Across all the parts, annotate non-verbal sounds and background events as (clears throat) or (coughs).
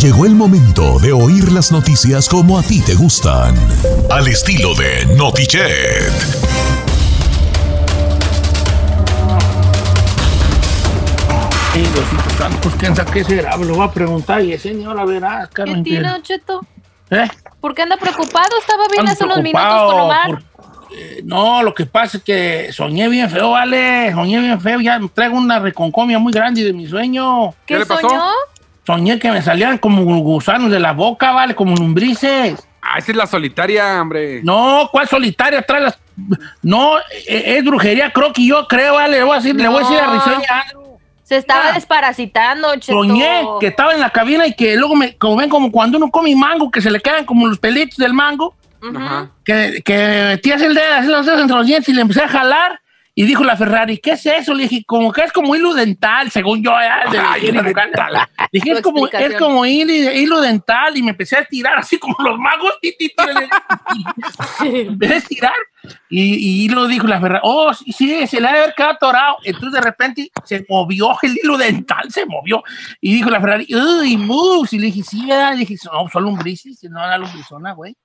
Llegó el momento de oír las noticias como a ti te gustan. Al estilo de Notichet. Sí, Diosito santo, pues quién sabe qué será, me lo voy a preguntar y señora verás, ¿Qué Carmen. tiene, Don Cheto? ¿Eh? ¿Por qué anda preocupado? Estaba bien Ando hace unos minutos preocupado con Omar. por- eh, no, lo que pasa es que soñé bien feo, vale. Soñé bien feo. Ya traigo una reconcomia muy grande de mi sueño. ¿Qué, ¿Qué le pasó? soñó? Soñé que me salían como gusanos de la boca, vale, como lombrices. Ah, esa es la solitaria, hombre. No, ¿cuál solitaria trae las.? No, eh, es brujería, creo que yo creo, vale. Le voy a decir, le voy a decir a No. Se estaba Ah. desparasitando, Cheto. Soñé que estaba en la cabina y que luego me, como ven, como cuando uno come mango, que se le quedan como los pelitos del mango. Ujú. Ajá. que, que metías el dedo, así los dedos entre los dientes y le empecé a jalar. Y dijo la Ferrari, ¿qué es eso? Le dije, como que es como hilo dental, según yo. ya, (laughs) de la Ay, hilo dental. Dije, es como, es como hilo, hilo dental. Y me empecé a estirar así como los magos. ti, ti, ti, le- (laughs) empecé a estirar. Y, y lo dijo la Ferrari, oh, sí, sí, se le ha de haber quedado atorado. Entonces de repente se movió el hilo dental, se movió. Y dijo la Ferrari, uy, mus. Y le dije, sí, ¿verdad? Y dije, no, son lombrices, no era lombrizona, güey.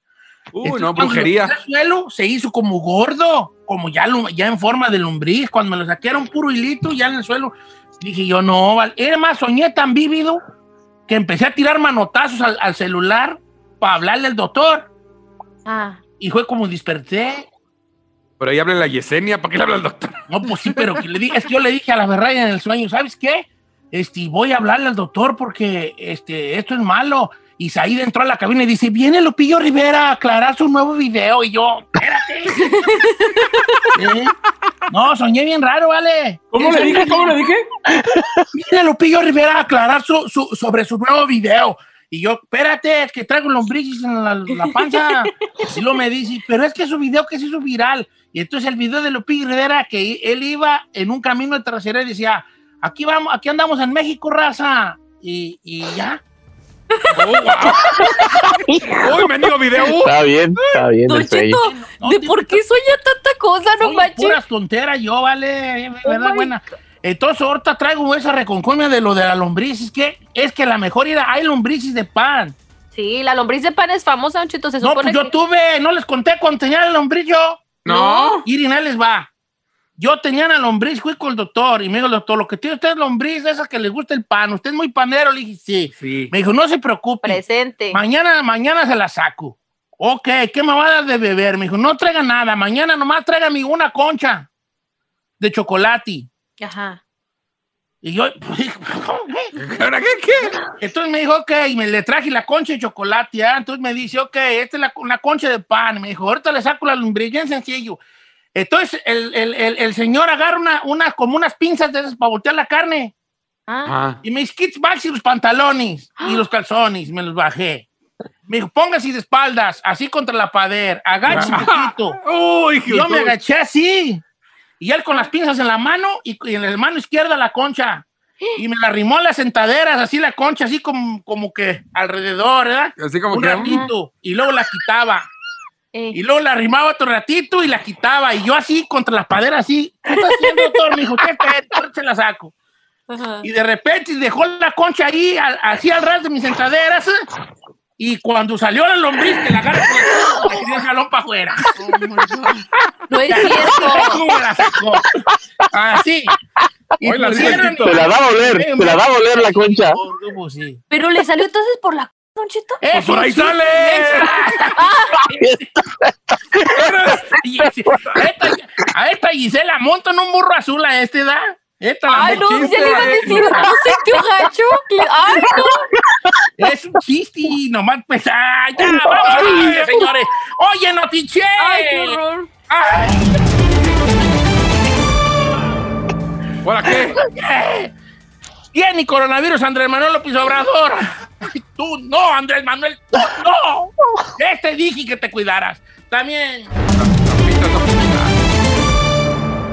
Uy, Entonces, no, brujería. al suelo, se hizo como gordo, como ya, ya en forma de lombriz. Cuando me lo saqué era un puro hilito, ya en el suelo. Dije yo, no, vale. Era más, soñé tan vívido que empecé a tirar manotazos al, al celular para hablarle al doctor. Ah. Y fue como desperté. Pero ahí habla la Yesenia, ¿para qué le habla al doctor? No, pues sí, pero que le dije, es que yo le dije a la Ferrari en el sueño, ¿sabes qué? Este, voy a hablarle al doctor porque este, esto es malo. Y Said entró a la cabina y dice, viene Lupillo Rivera a aclarar su nuevo video. Y yo, espérate. (laughs) ¿Eh? No, soñé bien raro, ¿vale? ¿Cómo le dije? ¿Cómo le dije? Viene Lupillo Rivera a aclarar su, su- sobre su nuevo video. Y yo, espérate, es que traigo lombrices en la, la panza. Y luego me dice, pero es que su video que se hizo viral. Y entonces el video de Lupillo Rivera, que él iba en un camino de trasera y decía, aquí vamos, aquí andamos en México, raza. Y, y ya. Oh, wow. Uy, mendigo video. Está bien, está bien Don No, ¿de por qué sueña tanta cosa? No Oye, manches. puras tonteras yo, vale, verdad my buena. Entonces ahorita traigo esa reconconia de lo de la lombriz. Es que, es que la mejor era, hay lombrices de pan. Sí, la lombriz de pan es famosa, Don Cheto. Se No, pues yo que... tuve, no les conté cuando tenía la lombriz yo. No. Miren, ahí les va. Yo tenía la lombriz, fui con el doctor y me dijo el doctor, lo que tiene usted es lombriz, esa que le gusta el pan. Usted es muy panero, le dije, sí. Sí. Me dijo, no se preocupe. Presente. Mañana, mañana se la saco. Ok, ¿qué me va a dar de beber? Me dijo, no traiga nada, mañana nomás tráigame una concha de chocolate. Ajá. Y yo, pues, ¿cómo que? (laughs) ¿Ahora qué? ¿Qué? Entonces me dijo, ok, y me le traje la concha de chocolate, ¿ya? Entonces me dice, ok, esta es la, una concha de pan. Me dijo, ahorita le saco la lombriz, bien sencillo. Entonces el, el- el- el señor agarra una, una, como unas pinzas de esas para voltear la carne. Ah. Ah. Y mis kits bags y los pantalones (gasps) y los calzones, me los bajé. Me dijo, póngase de espaldas, así contra la pader, agache un poquito. (laughs) Uy, yo me agaché así. Y él con las pinzas en la mano y, y en la mano izquierda la concha. (gasps) Y me la arrimó a las sentaderas, así la concha, así como, como que alrededor, ¿verdad? Así como un que. ratito. Y luego la quitaba. Eh, Y luego la arrimaba otro ratito y la quitaba. Y yo así contra la padera, así. ¿Qué está haciendo, doctor? Me dijo, ¿qué? Ahorita se la saco. ajá. Y de repente dejó la concha ahí, al- así al ras de mis sentaderas. ¿eh? Y cuando salió la lombriz, que la agarra, le tiré el jalón para afuera. No es cierto. ¿Cómo me la sacó? Así. Y Hoy la pusieron-. Se la da a oler, se la da a oler la concha. Pues. Pero le salió entonces por la Don Cheto. Es Pues por ahí sale. A esta, Gisela montan un burro azul a este, ¿da? Esta la Ay, no, ya le iba a decir, no sintió gacho. Le- Ay, no. Es un chiste, nomás pues, ah, ya, vamos a ver, señores. Oye, Notiche. Ay, qué horror. Ay, ¿Ahora qué? ¿qué? Tiene coronavirus Andrés Manuel López Obrador. Tú no, Andrés Manuel, tú no. Este dije que te cuidaras. También.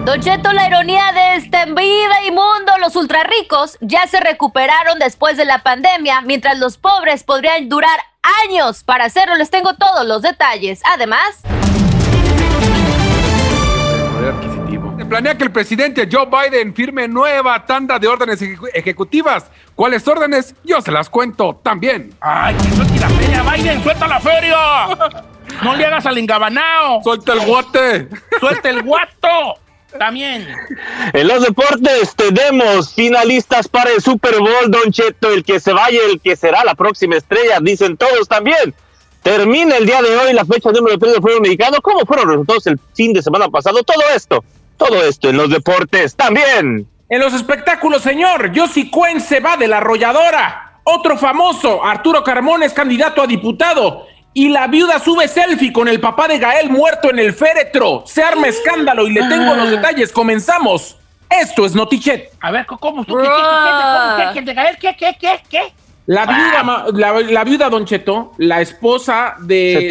Don Cheto, la ironía de este vida y mundo, los ultra ricos ya se recuperaron después de la pandemia, mientras los pobres podrían durar años. Para hacerlo les tengo todos los detalles. Además, Se planea que el presidente Joe Biden firme nueva tanda de órdenes ejecu- ejecutivas. ¿Cuáles órdenes? Yo se las cuento también. Ay, que suelte la feria, Biden, suelta la feria. (laughs) No le hagas al engabanao. ¡Suelta el guate! Suelta el guato. También. En los deportes tenemos finalistas para el Super Bowl, Don Cheto, el que se vaya, el que será la próxima estrella, dicen todos también. Termina el día de hoy la fecha número 3 del fútbol mexicano. ¿Cómo fueron los resultados el fin de semana pasado? Todo esto, todo esto en los deportes también. En los espectáculos, señor, Yossi Cuen se va de la arrolladora. Otro famoso, Arturo Carmona, es candidato a diputado. Y la viuda sube selfie con el papá de Gael muerto en el féretro. Se arma escándalo y le tengo los ah. detalles. Comenzamos. Esto es Notichet. A ver, ¿cómo? ¿Qué, qué, qué, qué, qué, qué? La viuda, ah. la, viuda Don Cheto, la esposa de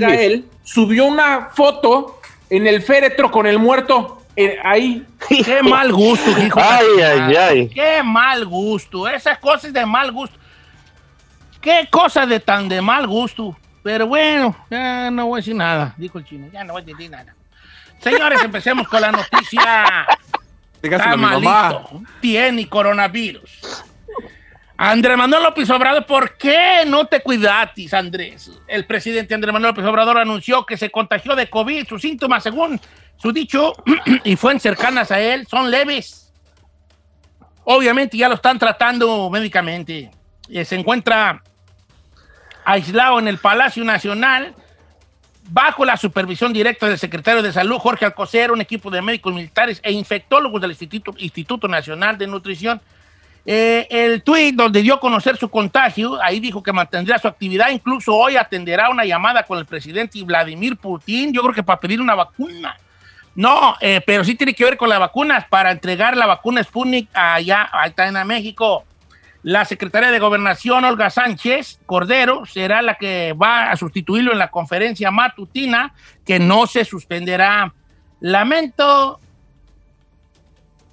Gael, subió una foto en el féretro con el muerto eh, ahí. Qué mal gusto, hijo. Ay, ay, ay. Qué mal gusto. Esas cosas de mal gusto. Qué cosa de tan de mal gusto. Pero bueno, ya no voy a decir nada, dijo el chino. Ya no voy a decir nada. Señores, empecemos con la noticia. (laughs) Está malito. Tiene coronavirus. Andrés Manuel López Obrador, ¿por qué no te cuidatis, Andrés? El presidente Andrés Manuel López Obrador anunció que se contagió de COVID. Sus síntomas, según su dicho, (clears throat) y fuentes cercanas a él, son leves. Obviamente ya lo están tratando médicamente. Eh, Se encuentra aislado en el Palacio Nacional bajo la supervisión directa del secretario de Salud, Jorge Alcocer, un equipo de médicos militares e infectólogos del Instituto, Nacional de Nutrición. Eh, el tuit donde dio a conocer su contagio, ahí dijo que mantendría su actividad, incluso hoy atenderá una llamada con el presidente Vladimir Putin, yo creo que para pedir una vacuna. No, eh, pero sí tiene que ver con las vacunas, para entregar la vacuna Sputnik allá, allá en México. La secretaria de Gobernación, Olga Sánchez Cordero, será la que va a sustituirlo en la conferencia matutina, que no se suspenderá. Lamento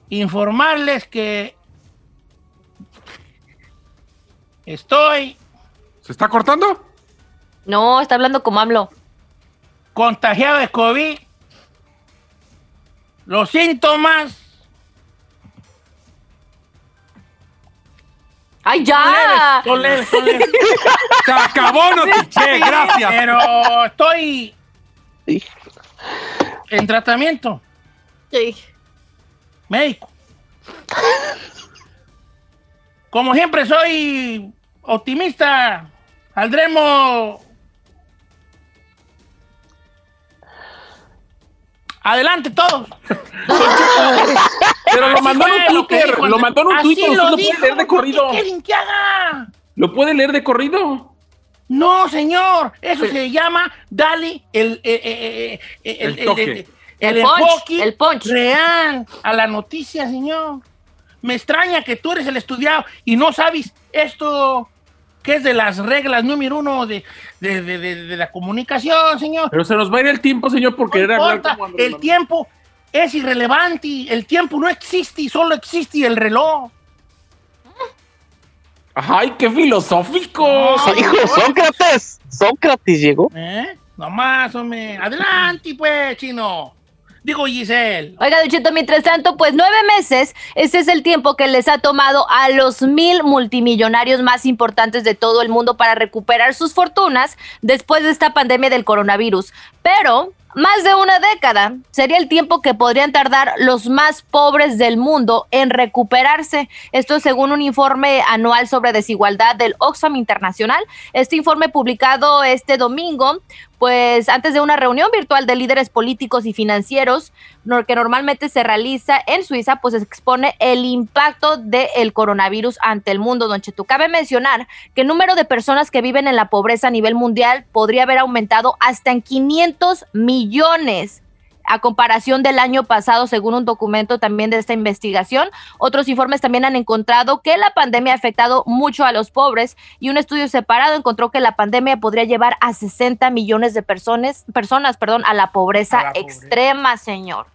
informarles que estoy ¿Se está cortando? No, está hablando como AMLO. contagiado de COVID. Los síntomas ¡Ay, ya! son leves, son leves, son leves. (laughs) ¡Se acabó, Notiche! ¡Gracias! Pero estoy en tratamiento Sí. médico. Como siempre soy optimista, saldremos. Adelante todos. (laughs) Pero lo mandó fue un lo Twitter. dijo Lo mandó en un Twitter. lo Usted lo dijo, puede leer de corrido. ¿Qué que haga? Lo puede leer de corrido. No, señor, eso se llama dale el, eh, eh, eh, El toque. el El punch, enfoque el punch. real a la noticia, señor. Me extraña que tú eres el estudiado y no sabes esto que es de las reglas número uno de, de, de- de- de la comunicación, señor. Pero se nos va a ir el tiempo, señor, por No importa, como Andrés el Manuel. tiempo es irrelevante, el tiempo no existe, solo existe el reloj. Ay, qué filosófico. Hijo, Sócrates. Sócrates llegó. ¿Eh? Nomás, hombre. Adelante, pues, chino. Digo, Giselle. Oiga, Don Cheto, mientras tanto, pues nueve meses, ese es el tiempo que les ha tomado a los mil multimillonarios más importantes de todo el mundo para recuperar sus fortunas después de esta pandemia del coronavirus. Pero más de una década sería el tiempo que podrían tardar los más pobres del mundo en recuperarse. Esto según un informe anual sobre desigualdad del Oxfam Internacional. Este informe publicado este domingo pues antes de una reunión virtual de líderes políticos y financieros que normalmente se realiza en Suiza, pues expone el impacto del coronavirus ante el mundo, don Chetu. Cabe mencionar que el número de personas que viven en la pobreza a nivel mundial podría haber aumentado hasta en 500 millones a comparación del año pasado, según un documento también de esta investigación. Otros informes también han encontrado que la pandemia ha afectado mucho a los pobres y un estudio separado encontró que la pandemia podría llevar a 60 millones de personas, personas perdón, a la pobreza A la pobreza. extrema, señor.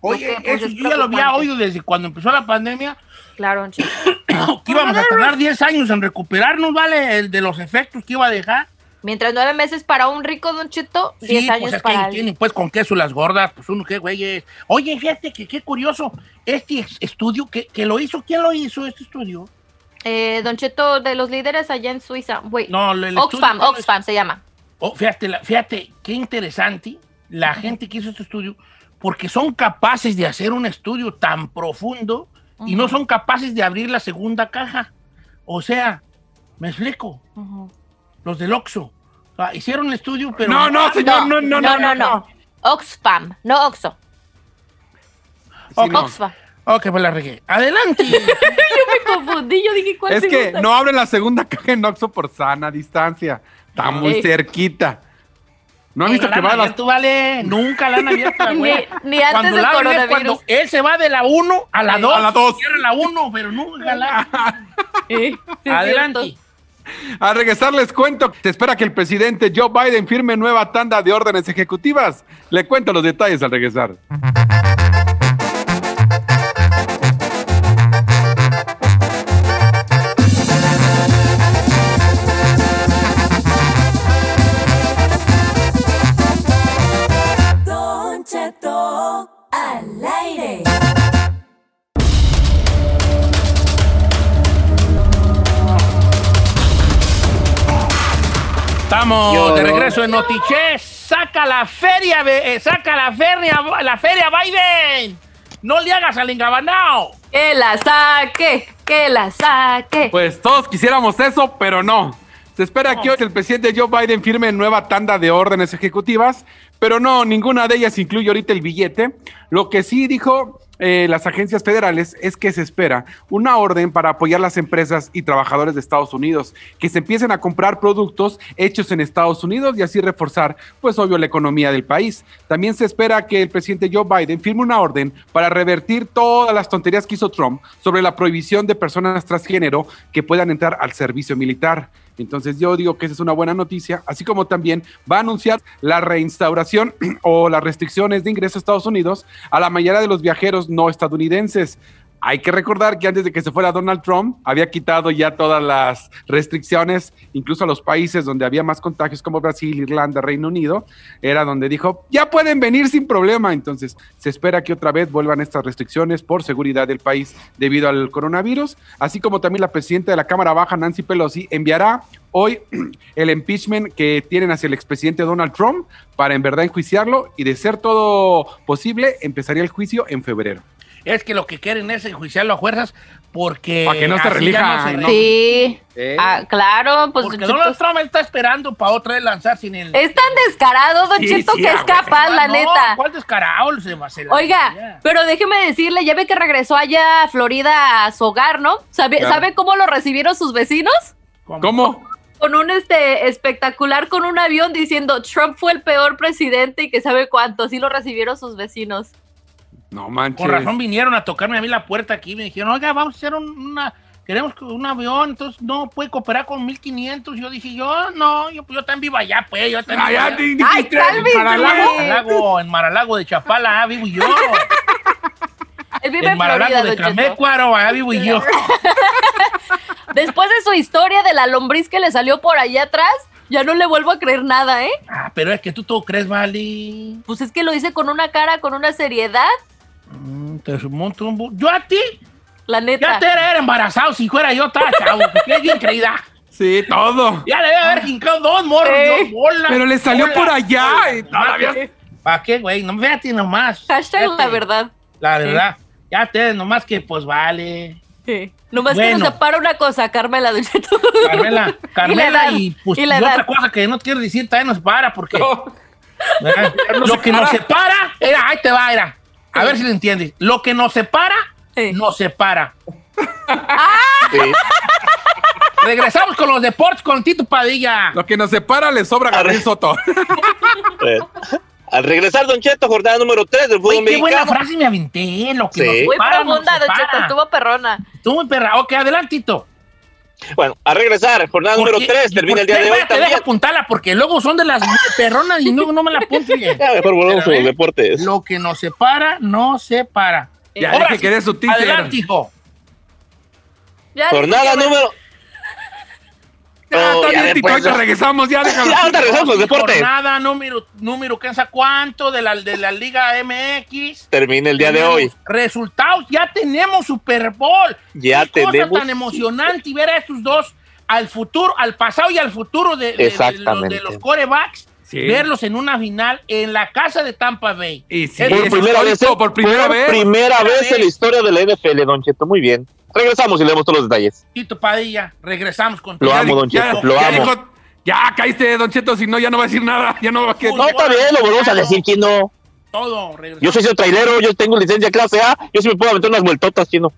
Oye, Porque, pues, eso es yo ya lo había oído desde cuando empezó la pandemia, Claro, (coughs) que íbamos a tardar 10 años en recuperarnos, ¿vale? El de los efectos que iba a dejar. Mientras nueve meses para un rico Don Cheto, Sí, diez pues años es que para el- tienen pues con queso las gordas, pues uno qué güey Oye, fíjate que qué curioso, este estudio que, que lo hizo, ¿quién lo hizo este estudio? Eh, Don Cheto de los líderes allá en Suiza. Wait. No, el estudio- Oxfam, Oxfam se llama. Oh, fíjate, la- fíjate, qué interesante la gente que hizo este estudio, porque son capaces de hacer un estudio tan profundo y no son capaces de abrir la segunda caja. O sea, me explico, Ujú. Los del Oxxo. O sea, hicieron el estudio, pero... No, no, señor, no, no, no. no, no. Oxfam, no Oxo. Sí, no. Oxfam. Ok, pues la regué. Adelante. (laughs) Yo me confundí, yo dije, ¿cuál Es que segunda? no abren la segunda caja en Oxxo por sana distancia. Está muy Ey. cerquita. ¿No han visto La que va a las... abierto, vale? Nunca la han abierto la (laughs) Ni- ni antes Cuando del la coronavirus. Cuando él se va de la 1 a la Sí, 2. a la dos. Cierra la 1, pero nunca la... (laughs) Sí, sí, es Adelante. Al regresar les cuento, se espera que el presidente Joe Biden firme nueva tanda de órdenes ejecutivas. Le cuento los detalles al regresar. Estamos Yo- de regreso en Notiche. Saca la feria, eh, saca la feria, la feria Biden. No le hagas al engabanao. Que la saque, que la saque. Pues todos quisiéramos eso, pero no. Se espera que hoy el presidente Joe Biden firme nueva tanda de órdenes ejecutivas, pero no, ninguna de ellas incluye ahorita el billete. Lo que sí dijo eh, las agencias federales es que se espera una orden para apoyar las empresas y trabajadores de Estados Unidos, que se empiecen a comprar productos hechos en Estados Unidos y así reforzar, pues obvio, la economía del país. También se espera que el presidente Joe Biden firme una orden para revertir todas las tonterías que hizo Trump sobre la prohibición de personas transgénero que puedan entrar al servicio militar. Entonces yo digo que esa es una buena noticia, así como también va a anunciar la reinstauración (clears throat) o las restricciones de ingreso a Estados Unidos a la mayoría de los viajeros no estadounidenses. Hay que recordar que antes de que se fuera Donald Trump, había quitado ya todas las restricciones, incluso a los países donde había más contagios como Brasil, Irlanda, Reino Unido, era donde dijo, ya pueden venir sin problema. Entonces, se espera que otra vez vuelvan estas restricciones por seguridad del país debido al coronavirus, así como también la presidenta de la Cámara Baja, Nancy Pelosi, enviará hoy el impeachment que tienen hacia el expresidente Donald Trump para en verdad enjuiciarlo y de ser todo posible, empezaría el juicio en febrero. Es que lo que quieren es enjuiciarlo a fuerzas porque... Pa' que no se así relija, se ¿no? Sí. ¿Eh? Ah, claro, pues Porque Donald Trump está esperando para otra vez lanzar sin el... es tan descarado, Don Sí, Cheto, sí, que ah, es capaz, la no, neta. ¿Cuál descarado? Se va, Oiga, pero déjeme decirle, ya ve que regresó allá a Florida a su hogar, ¿no? ¿Sabe, Claro. ¿sabe cómo lo recibieron sus vecinos? ¿Cómo? Con un este espectacular, con un avión diciendo Trump fue el peor presidente y que sabe cuánto. Así lo recibieron sus vecinos. No manches. Con razón vinieron a tocarme a mí la puerta aquí. Me dijeron, oiga, vamos a hacer un- una. Queremos que un avión, entonces no puede cooperar con 1500. Yo dije, yo no, yo, yo también vivo allá, pues. Yo también Ah, vivo allá. di- Ay, cálmese, Maralago. en Maralago de Chapala, ah, vivo yo. (laughs) Él vive En en Maralago Florida, de. Camécuaro, allá vivo yo. (laughs) Después de su historia de la lombriz que le salió por allá atrás, ya no le vuelvo a creer nada, ¿eh? Ah, pero es que tú todo crees, vale. Pues es que lo hice con una cara, con una seriedad, te monto un bu- Yo a ti, la neta. ya te era, embarazado. Si fuera yo, estaba chavo. (laughs) Porque es bien creída. Sí, todo. Ya le debe haber dos morros. Eh, yo, bola, Pero le salió por allá y todavía- ¿Para qué, güey? No, fíjate nomás. Hashtag la verdad. La verdad. Ya te, nomás que pues vale. Sí. Nomás que nos separa una cosa, Carmela. Carmela, (laughs) Carmela edad, y, pues y y la otra cosa que no quiero decir también (laughs) nos para porque lo que nos separa, era, ahí te va, era. A ver si lo entiendes. Lo que nos separa, Sí. nos separa. (laughs) Sí. Regresamos con los deportes con Tito Padilla. Lo que nos separa le sobra a Gabriel Soto. (laughs) Al regresar, Don Cheto, jornada número 3 del fútbol Oye, qué buena frase me aventé. Lo que Sí. nos Muy separa, nos profunda, Don separa. Cheto, estuvo perrona. Estuvo muy perra. Ok, adelantito. Bueno, a regresar, jornada número 3, termina el día de hoy Te dejo también. apuntarla porque luego son de las perronas y no, no me la apunto bien. (laughs) Ya, mejor volvemos a deportes. Lo que nos separa, no separa. Ya, Ahora sí, que dé su teaser. Adelante, hijo. Ya, Jornada número. Ah, Oh, ya, bien, Tito, después- ahorita regresamos, ya déjalo. (laughs) Ya, ahorita regresamos, deporte. Jornada número, número, ¿quién sabe cuánto? De la, de la Liga MX. Termina el día de Tenemos hoy. Resultados, ya tenemos Super Bowl. Ya Qué cosa tenemos. tan emocionante ver a estos dos al futuro, al pasado y al futuro de, de- de los, de los corebacks. Sí. Verlos en una final en la casa de Tampa Bay. Y sí, Por primera vez, por primera Por vez. primera Primera vez en la historia de la NFL, Don Cheto. Muy bien. Regresamos y leemos todos los detalles. Tito Padilla, regresamos con Lo amo, Don ya, Cheto, lo ya amo. dijo, ya caíste, Don Cheto, si no, ya no va a decir nada. Ya no va a quedar. No, está bien, lo volvemos a decir, chino. Todo, regresamos. Yo soy trailero, yo tengo licencia clase A, yo sí me puedo aventar unas vueltotas, chino.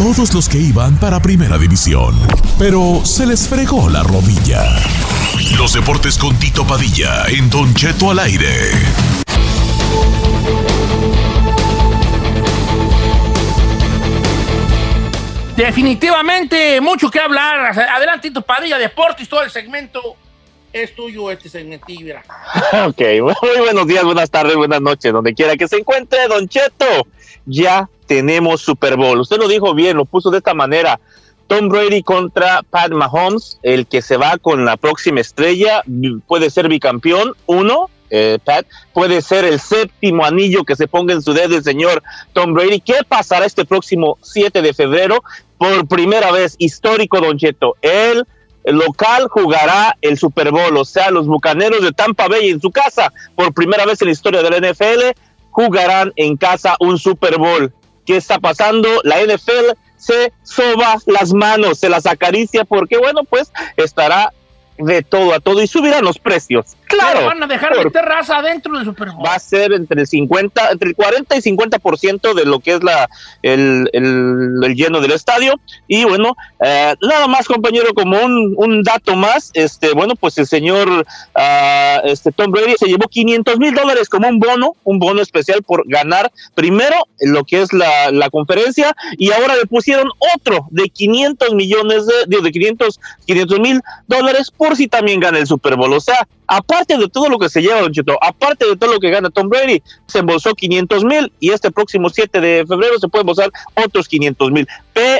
Todos los que iban para Primera División, pero se les fregó la rodilla. Los deportes con Tito Padilla en Don Cheto al aire. Definitivamente, mucho que hablar. Adelante, Tito Padilla, Deportes, todo el segmento es tuyo, este segmentillo. mira. (laughs) Ok, (laughs) muy buenos días, buenas tardes, buenas noches, donde quiera que se encuentre, Don Cheto. Ya tenemos Super Bowl. Usted lo dijo bien, lo puso de esta manera. Tom Brady contra Pat Mahomes, el que se va con la próxima estrella, puede ser bicampeón, uno, eh, Pat, puede ser el séptimo anillo que se ponga en su dedo el señor Tom Brady. ¿Qué pasará este próximo 7 de febrero? Por primera vez, histórico, Don Cheto, el local jugará el Super Bowl, o sea, los Bucaneros de Tampa Bay en su casa, por primera vez en la historia de la NFL, jugarán en casa un Super Bowl. ¿Qué está pasando? La NFL se soba las manos, se las acaricia porque, bueno, pues estará de todo a todo y subirán los precios. Claro, van a dejar por- meter raza adentro del Super Bowl. va a ser entre el 50, entre el 40 y 50% de lo que es la el, el- el lleno del estadio. Y bueno, eh, nada más, compañero, como un, un dato más, este, bueno, pues el señor ah, este Tom Brady se llevó 500 mil dólares como un bono, un bono especial por ganar primero lo que es la, la conferencia y ahora le pusieron otro de 500 millones de, de 500 mil dólares por si también gana el Super Bowl. O sea, aparte de todo lo que se lleva, Don Cheto, aparte de todo lo que gana Tom Brady, se embolsó 500 mil y este próximo 7 de febrero se puede embolsar otros 500 mil.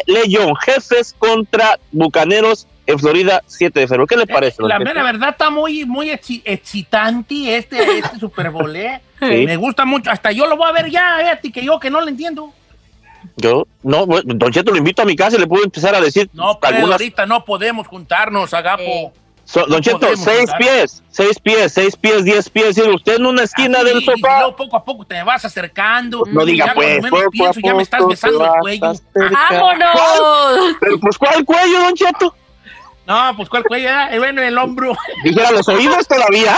León, jefes contra bucaneros en Florida, 7 de febrero. ¿Qué le parece? don La mera verdad está muy, muy exci- excitante este, este Super Bowl, ¿eh? (laughs) Sí. Me gusta mucho. Hasta yo lo voy a ver ya, fíjate que yo que no lo entiendo. Yo, no, bueno, Don Cheto lo invito a mi casa y le puedo empezar a decir No, pero algunas. ahorita no podemos juntarnos, Agapo. Eh. So- don no Cheto, seis pies, seis pies, seis pies, diez pies. Y usted en una esquina Así, del y sofá. luego poco a poco te vas acercando. No diga Ya pues, cuando menos poco pienso, a ya me estás besando el cuello. acercando. ¡Vámonos! Pero pues, ¿cuál cuello, Don Cheto? No, pues ¿cuál cuello? era? Eh, Bueno, el hombro. (laughs) Dijera los oídos todavía.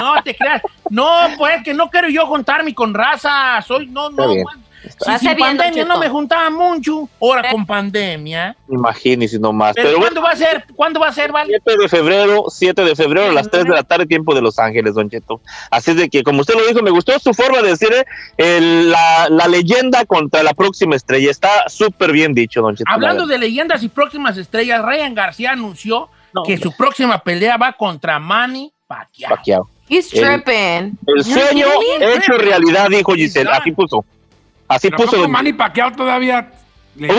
No te creas. No, pues que no quiero yo juntarme con raza. Soy, no, Está no. bien. pues, si sin bien, pandemia no me juntaba mucho. Ahora Eh. con pandemia. Imagínese nomás. Pero, Pero, ¿cuándo bueno, va a ser? ¿Cuándo va a ser, Vale? 7 de febrero, 7 de febrero a las 3 de la tarde, tiempo de Los Ángeles, Don Cheto. Así es de que, como usted lo dijo, me gustó su forma de decir eh, el- la, la leyenda contra la próxima estrella. Está súper bien dicho, Don Cheto. Hablando de leyendas y próximas estrellas, Ryan García anunció No, que su próxima pelea va contra Manny Pacquiao. Pacquiao. He's tripping. El sueño hecho realidad, dijo Giselle. Así puso. Así Pero puso. Don Manny Pacquiao todavía. le- Uy,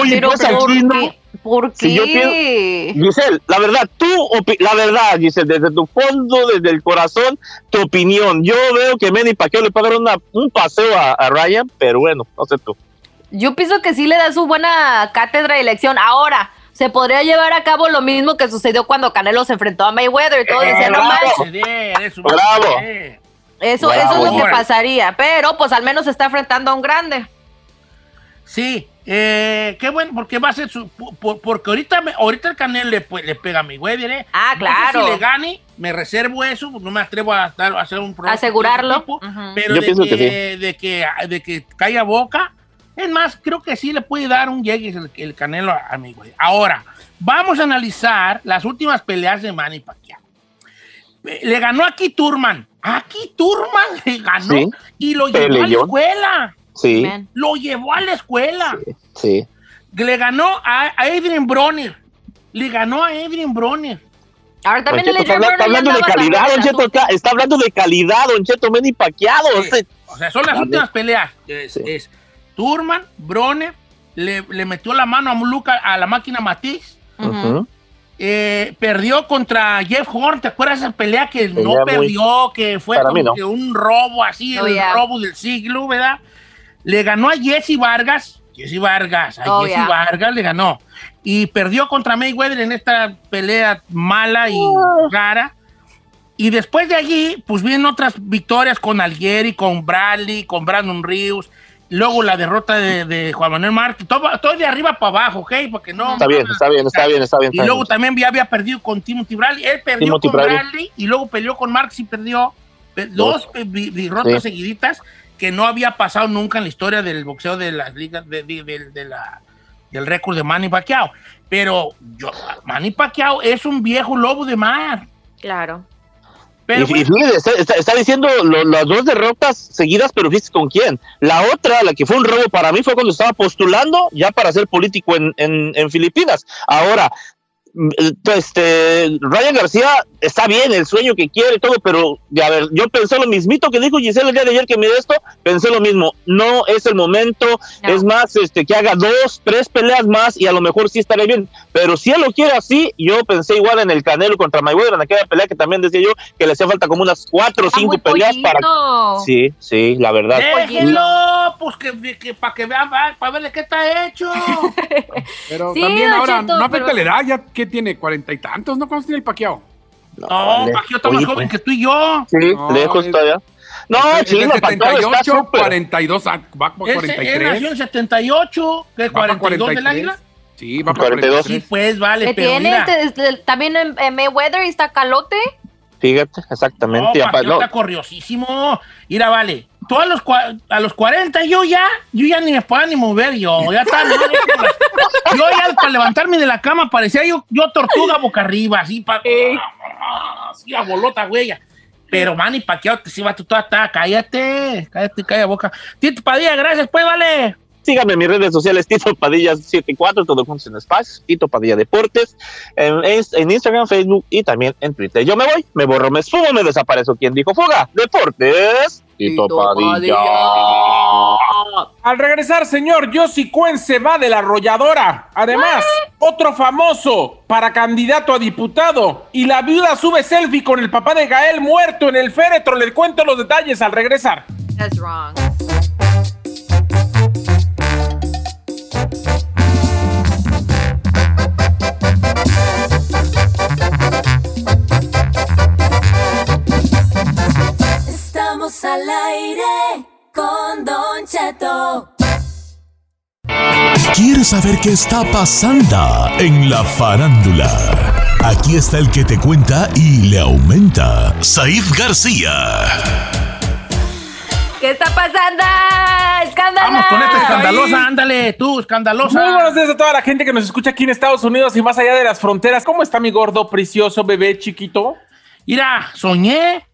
oye, Pero pues ¿por aquí no. qué? ¿Por Si yo qué? Giselle, la verdad, tú, opi- la verdad, Giselle, desde tu fondo, desde el corazón, tu opinión. Yo veo que Manny Pacquiao le puede dar una- un paseo a, a Ryan, pero bueno, no sé tú. Yo pienso que sí le da su buena cátedra y lección. Ahora, se podría llevar a cabo lo mismo que sucedió cuando Canelo se enfrentó a Mayweather y todo Eh, decían, no bravo. manches, Bravo. Eso, eso es lo que pasaría. Pero pues al menos se está enfrentando a un grande. Sí, eh, qué bueno, porque va a ser su. por- porque ahorita, me- ahorita el Canelo le, pues, le pega a mi Weber, ¿eh? Ah, No sé claro. si le gane, me reservo eso, no me atrevo a, dar- a hacer un pronóstico Asegurarlo. Pero Yo de, pienso que, que de, que, de que caiga boca, es más, creo que sí le puede dar un llegue el, el Canelo a, a mi Weber. Ahora, vamos a analizar las últimas peleas de Manny Pacquiao. Eh, Le ganó a Keith Turman. A Keith Turman le ganó Sí. y lo llevó a la escuela. Sí. Man. Lo llevó a la escuela. Sí. Le ganó a, a Adrian Bronner. Le ganó a Adrian Bronner. Ahora también Cheto, está, Broner hablando de calidad, Don Cheto, acá, está hablando de calidad, Don Cheto. Sí. este- O sea, son las últimas peleas. Es, Sí. es Turman, Bronner, le, le metió la mano a Luca, a la máquina Matiz. Ujú. Eh, perdió contra Jeff Horn, ¿te acuerdas esa pelea que Pelea no muy- perdió, que fue como no. que un robo así, Oh, el yeah. robo del siglo, ¿verdad? Le ganó a Jesse Vargas, Jesse Vargas, a Oh, Jesse yeah. Vargas le ganó. Y perdió contra Mayweather en esta pelea mala y Oh. rara. Y después de allí, pues vienen otras victorias con Algieri, con Bradley, con Brandon Rios. Luego la derrota de, de Juan Manuel Márquez. Todo, todo de arriba para abajo, ¿ok? Porque no. Está bien, está bien, está bien, está bien. Y luego bien. también ya había perdido con Timothy Bradley. Él perdió Timothy con Bradley. Bradley. y luego peleó con Marx y perdió Pe- dos vi- derrotas Sí. seguiditas que no había pasado nunca en la historia del boxeo de las ligas de, de- de- de la, del récord de Manny Pacquiao. Pero yo, Manny Pacquiao es un viejo lobo de mar. Claro. Pero y, y bueno, fíjate, está, está- está diciendo lo- las dos derrotas seguidas, pero fíjate con quién. La otra, la que fue un robo para mí, fue cuando estaba postulando ya para ser político en, en- en Filipinas. Ahora, este, Ryan García está bien, el sueño que quiere y todo, pero a ver, yo pensé lo mismito que dijo Giselle el día de ayer que mire esto, pensé lo mismo. No es el momento, No. es más, este, que haga dos, tres peleas más y a lo mejor sí estaré bien. Pero si él lo quiere así, yo pensé igual en el Canelo contra Mayweather, en aquella pelea que también decía yo que le hacía falta como unas cuatro o Está cinco peleas para. Sí, sí, la verdad. déjenlo, pues que, que- para que vean, para verle qué está hecho. (laughs) Pero Sí, también ahora, Cheto, no afecta pero- la edad, ya que tiene cuarenta y tantos, ¿no? ¿Cuántos tiene el Paquiao? No, vale. Pacquiao está más joven pues, que tú y yo. Sí, No, lejos es- todavía. No, Es Pacquiao está 78, súper. 42, ah, va por Ese, él nació 43. en 78, que por 42 del 43. águila. Sí, va por 42. 43. Sí, pues vale, pero tiene mira, te- te- también en, en Mayweather y está calote. Fíjate, no, exactamente. y apa- Pacquiao no, está corriosísimo. Mira, vale, tú a los, a los 40 yo ya, yo ya ni me puedo ni mover yo, ya está. yo, ya- yo ya para levantarme de la cama parecía yo, yo tortuga boca arriba, así, pa, así a bolota, güey. Pero Manny Pacquiao, si va tú toda está, cállate, cállate, calla boca. Tito Padilla, gracias, pues, vale. Síganme en mis redes sociales, Tito Padilla 74, todo juntos en espacio, Tito Padilla Deportes, en, en Instagram, Facebook y también en Twitter. Yo me voy, me borro, me esfumo, me desaparezco. ¿Quién dijo fuga? Deportes, Tito, Tito Padilla. Al regresar, señor, Yossi Cuen se va de la arrolladora. Además, otro famoso para candidato a diputado. Y la viuda sube selfie con el papá de Gael muerto en el féretro. Le cuento los detalles al regresar. That's wrong. Estamos al aire con Don Cheto. ¿Quieres saber qué está pasando en la farándula? Aquí está el que te cuenta y le aumenta, Saif García. ¿Qué está pasando? ¡Escándalo! Vamos con esta escandalosa, ándale, tú, escandalosa. Muy buenos días a toda la gente que nos escucha aquí en Estados Unidos y más allá de las fronteras. ¿Cómo está mi gordo, precioso, bebé, chiquito? Mira, soñé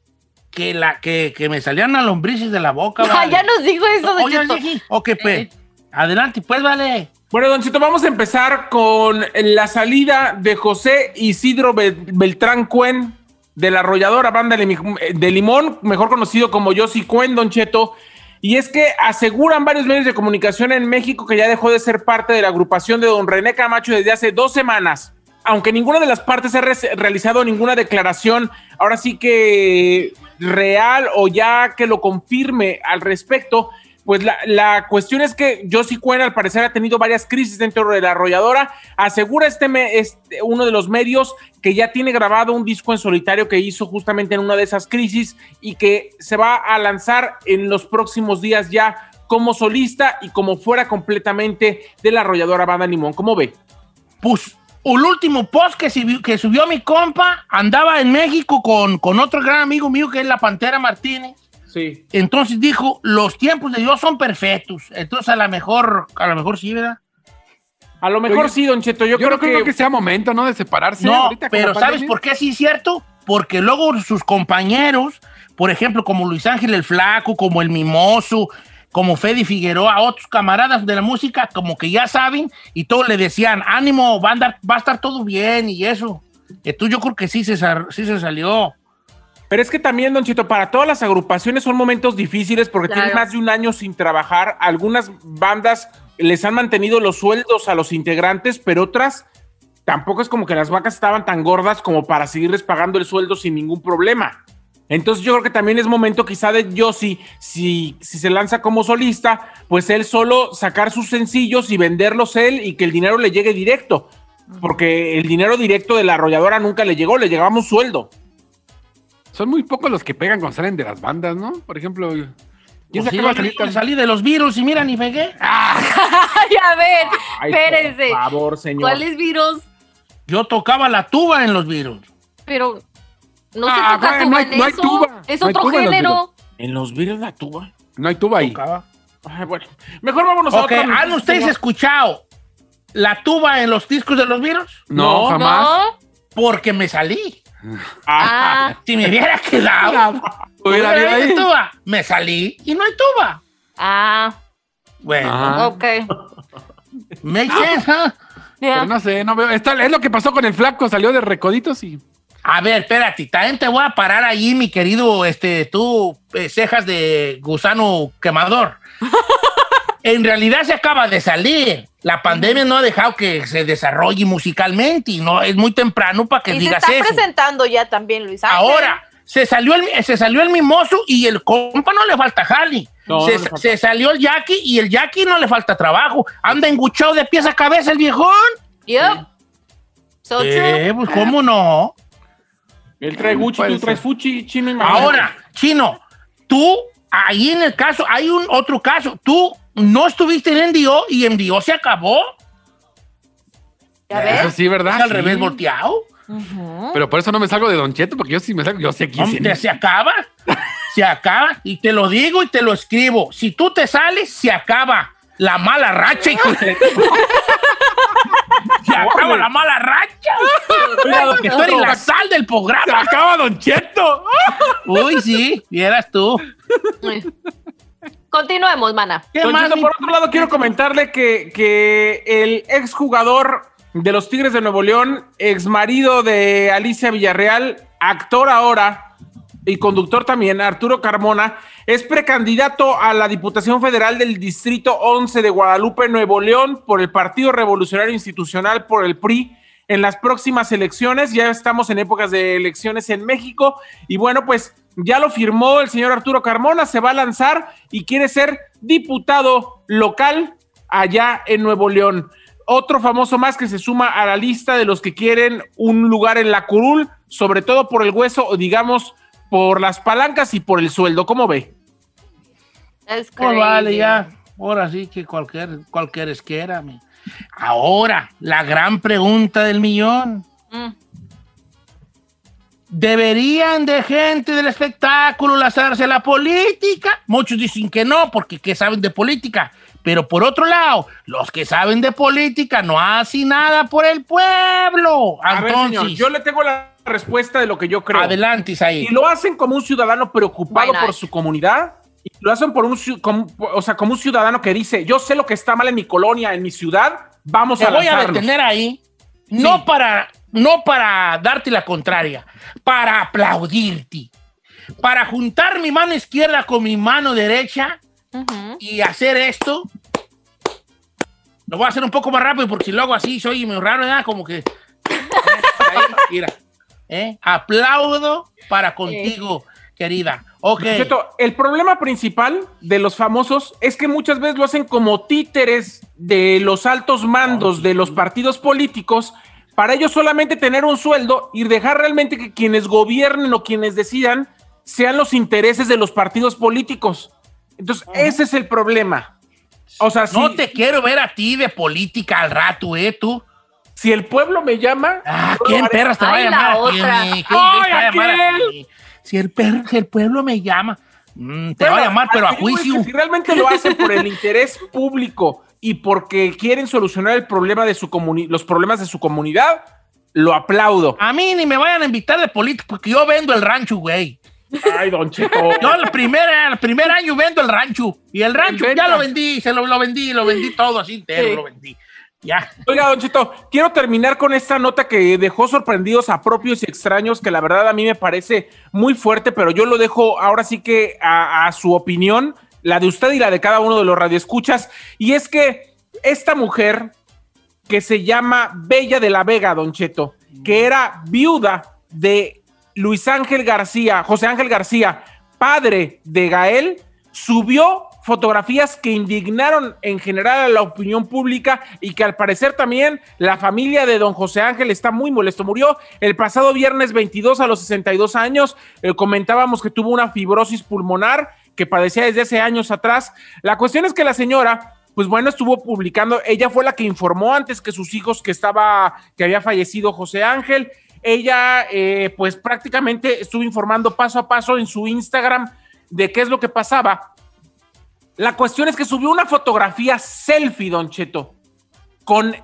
que, la, que, que me salían las lombrices de la boca. (laughs) Vale. ya nos dijo eso, Don Oye, Cheto. sí, ok, pues. Adelante, pues, vale. Bueno, Don Chito, vamos a empezar con la salida de José Isidro Bel- Beltrán Cuen de la arrolladora banda de Limón, mejor conocido como Yossi Cuen, Don Cheto. Y es que aseguran varios medios de comunicación en México que ya dejó de ser parte de la agrupación de Don René Camacho desde hace dos semanas. Aunque ninguna de las partes ha re- realizado ninguna declaración, ahora sí que real o ya que lo confirme al respecto, pues la, cuestión es que Josie Cuen al parecer ha tenido varias crisis dentro de la arrolladora. Asegura este, este uno de los medios que ya tiene grabado un disco en solitario que hizo justamente en una de esas crisis y que se va a lanzar en los próximos días ya como solista y como fuera completamente de la arrolladora Banda Limón. ¿Cómo ve? Pues, el último post que subió, que subió mi compa andaba en México con, con otro gran amigo mío que es la Pantera Martínez. Sí. Entonces dijo, los tiempos de Dios son perfectos. Entonces a lo mejor, a lo mejor sí, ¿verdad? A lo mejor Oye, sí, Don Cheto. Yo, Yo, creo, no creo que, que sea momento, ¿no? De separarse. No, ahorita pero ¿sabes por qué sí es cierto? Porque luego sus compañeros, por ejemplo, como Luis Ángel el Flaco, como el Mimoso, como Fede Figueroa, otros camaradas de la música, como que ya saben, y todos le decían, ánimo, va a, andar- va a estar todo bien y eso. Entonces yo creo que sí se, sí se salió. Pero es que también, Don Chito, para todas las agrupaciones son momentos difíciles porque Claro. tienen más de un año sin trabajar. Algunas bandas les han mantenido los sueldos a los integrantes, pero otras tampoco es como que las vacas estaban tan gordas como para seguirles pagando el sueldo sin ningún problema. Entonces yo creo que también es momento quizá de Yossi, si, si se lanza como solista, pues él solo sacar sus sencillos y venderlos él y que el dinero le llegue directo. Porque el dinero directo de la arrolladora nunca le llegó, le llegaba un sueldo. Son muy pocos los que pegan cuando salen de las bandas, ¿no? Por ejemplo, ¿quién Pues se sí, acaba de yo salir tan- salí de los virus y mira, ni pegué. (laughs) (laughs) Ay, a ver, Ay, espérense. Por favor, señor. ¿Cuáles virus? Yo tocaba la tuba en los virus. Pero no Ah, se toca güey, tuba no hay- en no hay eso. tuba. Es No hay otro tuba género. ¿En los virus la tuba? No hay tuba ahí. Ay, bueno, mejor vámonos a Ok, otra ¿han ustedes escuchado la tuba en los discos de los virus? No, No, jamás. ¿No? Porque me salí. Ah, Ah, Si me hubiera quedado, (laughs) Hubiera ahí. tuba. Me salí y no hay tuba. ah, Bueno, Ajá. ok. make sense, huh? Ya. Pero no sé, no veo. Está- es lo que pasó con el flaco, salió de recoditos y. A ver, espérate, también te voy a parar ahí, mi querido, este, tú, eh, cejas de gusano quemador. (laughs) en realidad se acaba de salir. La pandemia no ha dejado que se desarrolle musicalmente y no es muy temprano para que Y se digas está eso. presentando ya también, Luis Ángel. Ahora, se salió, el, se salió el mimoso y el compa no le falta jali. No, se, no le falta. se salió el Jackie y el Jackie no le falta trabajo. Anda enguchado de pies a cabeza el viejón. Yep. So true. Eh, pues cómo no. Él trae Gucci, tú traes. Fuchi, chino y mamá. Ahora, Chino, tú, ahí en el caso, hay un otro caso. Tú no estuviste en NDO y NDO se acabó. ¿Ya Eso sí, ¿verdad? Es al Sí. revés volteado. Pero por eso no me salgo de Don Cheto, porque yo sí me salgo, yo sé quién Hombre, es. se acaba. Se acaba. Y te lo digo y te lo escribo. Si tú te sales, se acaba la mala racha, hijo de- (laughs) Se acaba la mala racha. Tú eres la sal del ¡Se programa. acaba Don Cheto! Uy, sí, vieras tú. Continuemos, mana. ¿Qué Don más, Cheto, mi- por otro lado, quiero comentarle que, que el exjugador de los Tigres de Nuevo León, ex marido de Alicia Villarreal, actor ahora y conductor también, Arturo Carmona, es precandidato a la Diputación Federal del Distrito 11 de Guadalupe, Nuevo León, por el Partido Revolucionario Institucional, por el PRI. En las próximas elecciones, ya estamos en épocas de elecciones en México, y bueno, pues ya lo firmó el señor Arturo Carmona, se va a lanzar y quiere ser diputado local allá en Nuevo León. Otro famoso más que se suma a la lista de los que quieren un lugar en la curul, sobre todo por el hueso, digamos, por las palancas y por el sueldo. ¿Cómo ve? Es Pues vale, ya. Ahora sí que cualquier, cualquier esquera. mi. Ahora, la gran pregunta del millón. Mm. ¿Deberían de gente del espectáculo lanzarse a la política? Muchos dicen que no, porque ¿qué saben de política? Pero por otro lado, los que saben de política no hacen nada por el pueblo. A ver, Entonces, señor, yo le tengo la respuesta de lo que yo creo. adelante, Isaí. Y lo hacen como un ciudadano preocupado por su comunidad. Y lo hacen por un, como- o sea, como un ciudadano que dice, yo sé lo que está mal en mi colonia, en mi ciudad, vamos Te a voy a lanzarnos". detener ahí, no, para, no para darte la contraria, para aplaudirte, para juntar mi mano izquierda con mi mano derecha Ujú. y hacer esto. Lo voy a hacer un poco más rápido porque si lo hago así soy muy raro, ¿verdad? Como que... Ahí, (laughs) mira. ¿Eh? Aplaudo para contigo, querida. Ok. Cheto, el problema principal de los famosos es que muchas veces lo hacen como títeres de los altos mandos de los partidos políticos para ellos solamente tener un sueldo y dejar realmente que quienes gobiernen o quienes decidan sean los intereses de los partidos políticos. Entonces, ese es el problema. O sea, si, No te quiero ver a ti de política al rato, ¿eh? Tú. Si el pueblo me llama, Ah, ¿quién perras te va a Ay, la llamar otra. mi? ¿Quién Ay, te va a llamar a aquel. ti? Si el, per- si el pueblo me llama, mm, te Bueno, va a llamar, pero a juicio. Si realmente lo hacen por el (laughs) interés público y porque quieren solucionar el problema de su comuni- los problemas de su comunidad, lo aplaudo. A mí ni me vayan a invitar de política porque yo vendo el rancho, güey. Ay, Don Cheto. (laughs) Yo el primer, el primer año vendo el rancho. Y el rancho ya lo vendí, se lo, lo vendí, lo vendí todo así entero, Sí. lo vendí. Ya. Oiga, Don Cheto, quiero terminar con esta nota que dejó sorprendidos a propios y extraños, que la verdad a mí me parece muy fuerte, pero yo lo dejo ahora sí que a, a su opinión, la de usted y la de cada uno de los radioescuchas. Y es que esta mujer que se llama Bella de la Vega, Don Cheto, que era viuda de Luis Ángel García, José Ángel García, padre de Gael, subió fotografías que indignaron en general a la opinión pública y que al parecer también la familia de don José Ángel está muy molesto. Murió el pasado viernes 22 a los 62 años. Eh, comentábamos que tuvo una fibrosis pulmonar que padecía desde hace años atrás. La cuestión es que la señora pues bueno, estuvo publicando, ella fue la que informó antes que sus hijos que estaba, que había fallecido José Ángel. Ella, eh, pues prácticamente estuvo informando paso a paso en su Instagram de qué es lo que pasaba. La cuestión es que subió una fotografía selfie, Don Cheto, con,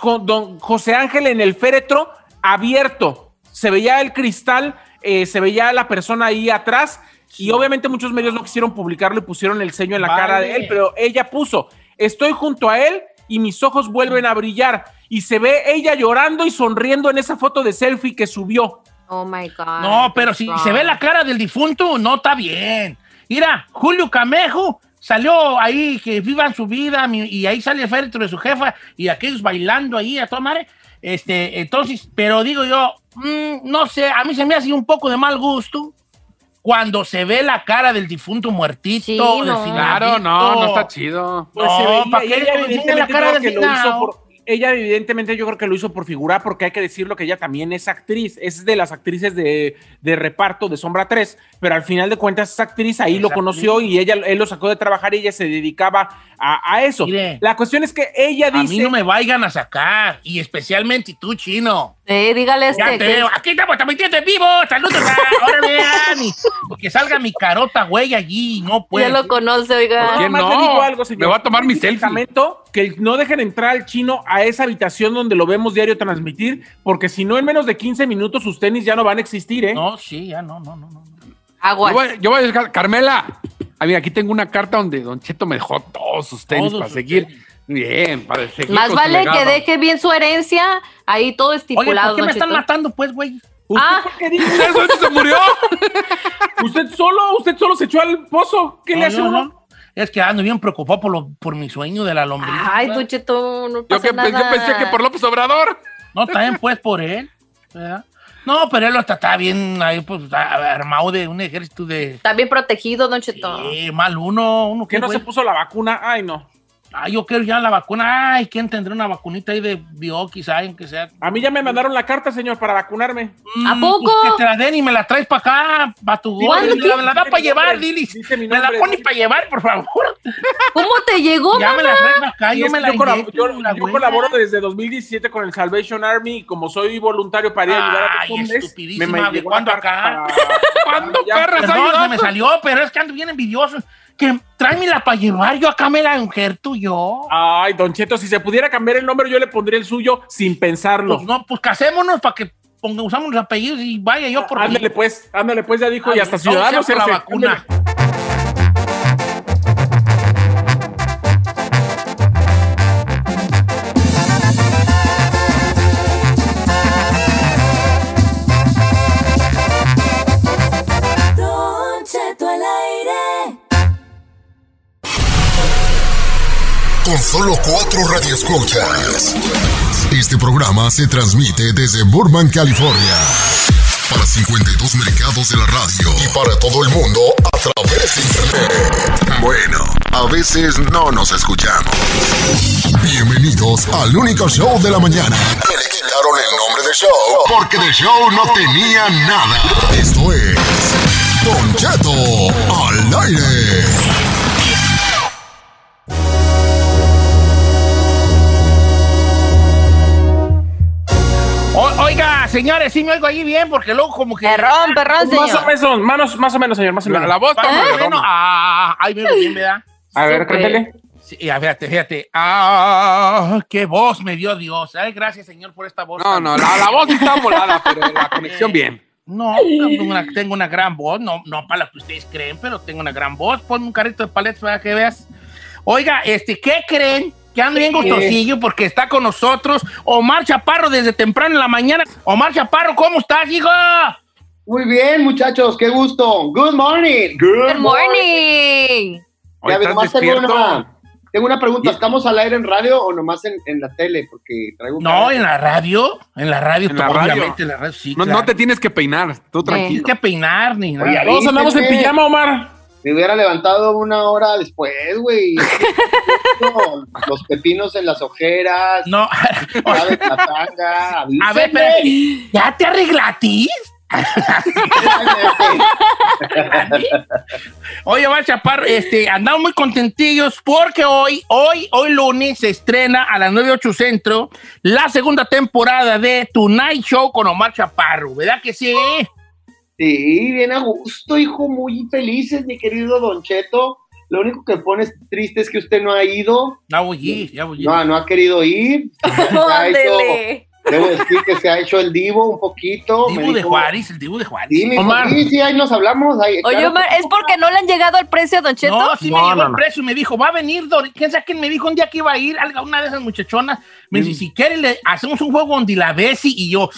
con don José Ángel en el féretro abierto. Se veía el cristal, eh, se veía la persona ahí atrás. Y obviamente muchos medios no quisieron publicarlo y pusieron el ceño en la Vale. cara de él, pero ella puso, estoy junto a él y mis ojos vuelven a brillar. Y se ve ella llorando y sonriendo en esa foto de selfie que subió. Oh my God. No, pero si se ve la cara del difunto, no está bien. Mira, Julio Camejo salió ahí que vivan su vida mi- y ahí sale el féretro de su jefa y aquellos bailando ahí a toda madre. Este, entonces, pero digo yo, mm, no sé, a mí se me hace un poco de mal gusto cuando se ve la cara del difunto muertito. Sí, no. Claro, no, no está chido. Pues No, se la cara que lo hizo por- ella evidentemente yo creo que lo hizo por figurar porque hay que decirlo que ella también es actriz, es de las actrices de, de reparto de Sombra 3, pero al final de cuentas es actriz, ahí Es lo actriz. conoció y ella él lo sacó de trabajar y ella se dedicaba a, a eso. Mire. La cuestión es que ella A dice mí no me vayan a sacar, y especialmente tú, chino. Sí, dígale este. Ya te que- veo. Aquí estamos transmitiendo en vivo. Saludos. a- Ahora vean. y- que salga mi carota, güey, allí. No (laughs) puede. ya lo conoce, oiga. ¿Por qué no? digo algo, señor. Me voy a tomar mi selfie. Que no dejen entrar al chino a esa habitación donde lo vemos diario transmitir, porque si no, en menos de 15 minutos sus tenis ya no van a existir, ¿eh? No, sí, ya no, no, no. no. Aguas. Yo voy, yo voy a buscar, Carmela. A ver, aquí tengo una carta donde Don Cheto me dejó todos sus tenis Todos para sus seguir. tenis. Bien, para seguir. Más vale que deje bien su herencia, ahí todo Oye, estipulado. ¿por qué me están matando, pues, güey? ¿Usted Ah. por qué dice? (laughs) ¿Eso se murió? (laughs) ¿Usted solo? ¿Usted solo se echó al pozo? ¿Qué No, le hace yo uno? no. Es que ando bien preocupado por, lo, por mi sueño de la lombriz. Ay, ¿verdad? Don Cheto, no Yo, pasa que, yo pensé que por López Obrador. No, también pues por él. ¿verdad? No, pero él hasta está bien ahí, pues, armado de un ejército de... Está bien protegido, Don Cheto. Eh, mal uno, uno ¿Que que no se puso la vacuna? Ay, no. Ay, yo quiero ya la vacuna. Ay, ¿quién tendrá una vacunita ahí de Bioquis? Ay, que sea. A mí ya me mandaron la carta, señor, para vacunarme. ¿A Mm, poco? pues que te la den y me la traes para acá, para tu ¿Cuándo? Me la, me la da para llevar, mi Me la pones para llevar, por favor. (laughs) ¿Cómo te llegó, Ya me la traes para acá, Y yo me la yo, colab- inyecto, yo- la yo colaboro desde 2017 con el Salvation Army y como soy voluntario para ir a ayudar a Ay, los hombres, estupidísima, ¿de cuándo acá? para- (laughs) ¿Cuándo, Ya, perra, esa Perdón, ayudó? se me salió, pero es que ando bien envidioso. Que tráemela para llevar, yo acá me la injerto yo. Ay, Don Cheto, si se pudiera cambiar el nombre, yo le pondría el suyo sin pensarlo. Pues no, pues casémonos para que ponga, usamos los apellidos y vaya yo por ti. Ándale pues, ándale pues, ya dijo, y hasta Ciudadanos por la vacuna. Ándale. Radioescuchas. Este programa se transmite desde Burbank, California. Para 52 mercados de la radio. Y para todo el mundo a través de internet. Bueno, a veces no nos escuchamos. Bienvenidos al único show de la mañana. Que le quitaron el nombre de show. Porque de show no tenía nada. Esto es... Don Cheto al aire. Señores, sí me oigo ahí bien, porque luego como que... Perrón, perrón, Más o señor. menos, manos- más o menos, señor, más o La, menos. la voz está muy bueno, redonda. ah, ahí me oigo bien, ¿verdad? A ver, cántale. Sí, fíjate, fíjate. Ah, qué voz me dio Dios. Ay, gracias, Señor, por esta voz. No, no, la, la voz está volada, pero la conexión bien. No, tengo una, tengo una gran voz, no, no para lo que ustedes creen, pero tengo una gran voz. Ponme un carrito de paletas para que veas. Oiga, este, ¿qué creen? Que ando bien gustosillo porque está con nosotros Omar Chaparro desde temprano en la mañana. Omar Chaparro, ¿cómo estás, hijo? Muy bien, muchachos, qué gusto. Good morning. Good morning. Ya, nomás tengo una, tengo una pregunta. ¿Estamos al aire en radio o nomás en, en la tele? Porque traigo un No, carro. en la radio, en la radio, En la radio. obviamente, en la radio, sí, No, claro. no te tienes que peinar, tú tienes tranquilo. que peinar ni nada. Oye, Todos andamos en pijama, Omar. Me hubiera levantado una hora después, güey. (laughs) Los pepinos en las ojeras. No. La tanga. a ver, espérate, ¿ya te arreglatís? Oye, Omar Chaparro, este, andamos muy contentillos porque hoy, hoy, hoy lunes se estrena a las 9.8 Centro la segunda temporada de Tonight Show con Omar Chaparro, ¿verdad que sí? Sí, bien a gusto, hijo. Muy felices, mi querido Don Cheto. Lo único que pone triste es que usted no ha ido. Ya voy a ir, ya voy a ir. No, no ha querido ir. (laughs) Ándele. debo decir que se ha hecho el divo un poquito. me Dibu de dijo- Juárez, el Dibu de Juárez. Sí, mi hijo, Omar. sí, sí, ahí nos hablamos. ahí, Oye, claro Omar, ¿es porque no le han llegado al precio, Don Cheto? No, sí me No, llegó no, el precio y me dijo, va a venir, Dor- ¿quién sabe quién me dijo un día que iba a ir? Una de esas muchachonas. Me dice, si quiere, le hacemos un juego donde la Bessie y yo.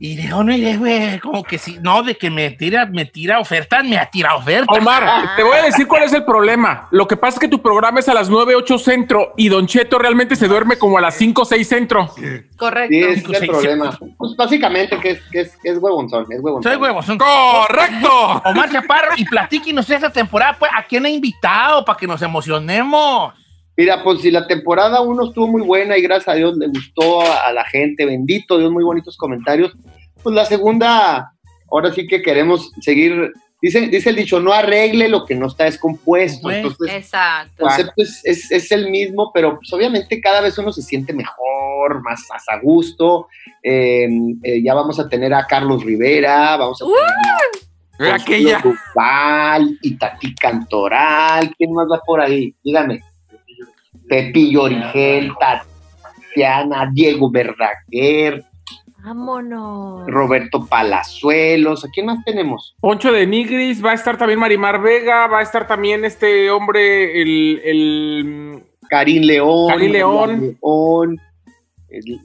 Y de no, güey, como que si, no, de que me tira, me tira ofertas, me tira ofertas. Omar, te voy a decir cuál es el problema. Lo que pasa es que tu programa es a las 9, 8 centro y Don Cheto realmente se duerme como a las 5, 6 centro. Correcto. Sí, es el problema. Pues básicamente que es, que es, que es huevonzón, es huevonzón. Soy huevo, son ¡Correcto! Omar Chaparro, y platíquenos esa temporada, pues, ¿a quién ha invitado para que nos emocionemos? Mira, pues si la temporada 1 estuvo muy buena y gracias a Dios le gustó a, la gente, bendito Dios, muy bonitos comentarios, pues la segunda, ahora sí que queremos seguir, dice, dice el dicho, no arregle lo que no está descompuesto. Bueno. Entonces, Exacto. el concepto es, es- es el mismo, pero pues obviamente cada vez uno se siente mejor, más, más a gusto. Eh, eh, ya vamos a tener a Carlos Rivera, vamos a tener a Era aquella. Duval, Itatí Cantoral, ¿quién más va por ahí? Dígame. Pepillo Origel, Tatiana, Diego Verdaguer, Vámonos. Roberto Palazuelos, ¿a quién más tenemos? Poncho de Nigris, va a estar también Marimar Vega, va a estar también este hombre, el, el Karim León, Karim León. León, el-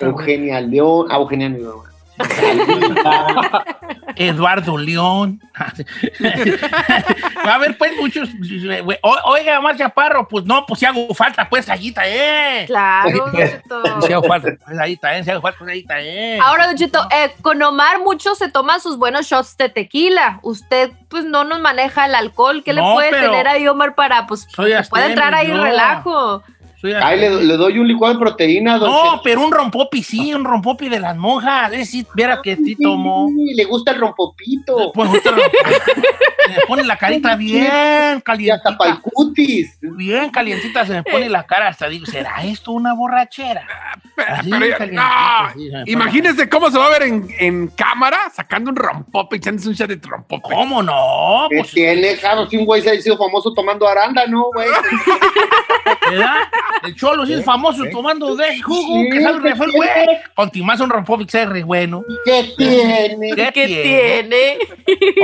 Eugenia León, ah, Eugenia León. (laughs) Eduardo León. (laughs) Va a haber pues muchos. Oiga, Omar Chaparro, pues no, pues si hago falta, pues allí está, eh. Claro, Don Cheto. Si hago falta, pues ahí está, eh. Si hago falta, pues ahí está, eh. Ahora, Don Cheto, eh, con Omar muchos se toman sus buenos shots de tequila. Usted, pues, no nos maneja el alcohol. ¿Qué le No, puede tener ahí, Omar, para, pues, pueda entrar ahí yo. relajo? Soy Ay, le, le doy un licuado de proteína, don No, pero un rompopi sí, un rompopi de las monjas. Es decir, viera que sí tomó. Sí, le gusta el rompopito. Pues, usted lo- me pone la carita bien Y hasta calientita. para el cutis. Bien calientita se me pone la cara hasta digo, ¿será esto una borrachera? Así, Pero calientita, no, sí, imagínese cómo se va a ver en, en cámara sacando un rompope, echándose un shot de rompope. ¿Cómo no? ¿Qué Pues, tiene, Jaro? Si un güey se ha sido famoso tomando arándano, güey. ¿verdad? El cholo sí es famoso tomando de jugo, Sí, que sabe ¿qué re fue, tiene? güey. Rompopi que sabe re bueno. ¿Qué tiene? ¿Qué ¿Qué tiene?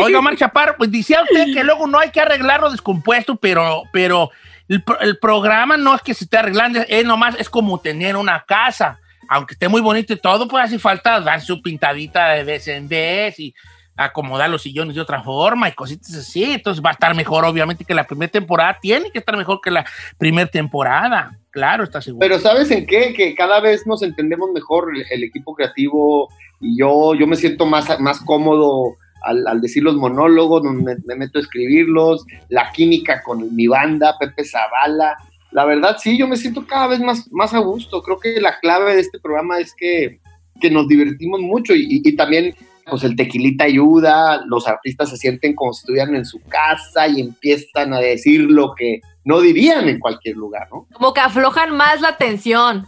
Oiga, Omar Chaparro, pues decía usted que luego no hay que arreglarlo descompuesto, pero, pero el programa no es que se esté arreglando, es nomás, es como tener una casa. Aunque esté muy bonito y todo, pues hace falta dar su pintadita de vez en vez y acomodar los sillones de otra forma y cositas así. Entonces va a estar mejor, obviamente, que la primera temporada. Tiene que estar mejor que la primera temporada. Claro, está seguro. Pero ¿sabes en qué? Que cada vez nos entendemos mejor el, el equipo creativo y yo, yo me siento más, más cómodo al, al decir los monólogos, me, me meto a escribirlos, la química con mi banda, Pepe Zavala. La verdad, sí, yo me siento cada vez más, más a gusto. Creo que la clave de este programa es que, que nos divertimos mucho y, y- y también pues el tequilita ayuda, los artistas se sienten como si estuvieran en su casa y empiezan a decir lo que no dirían en cualquier lugar, ¿no? Como que aflojan más la tensión.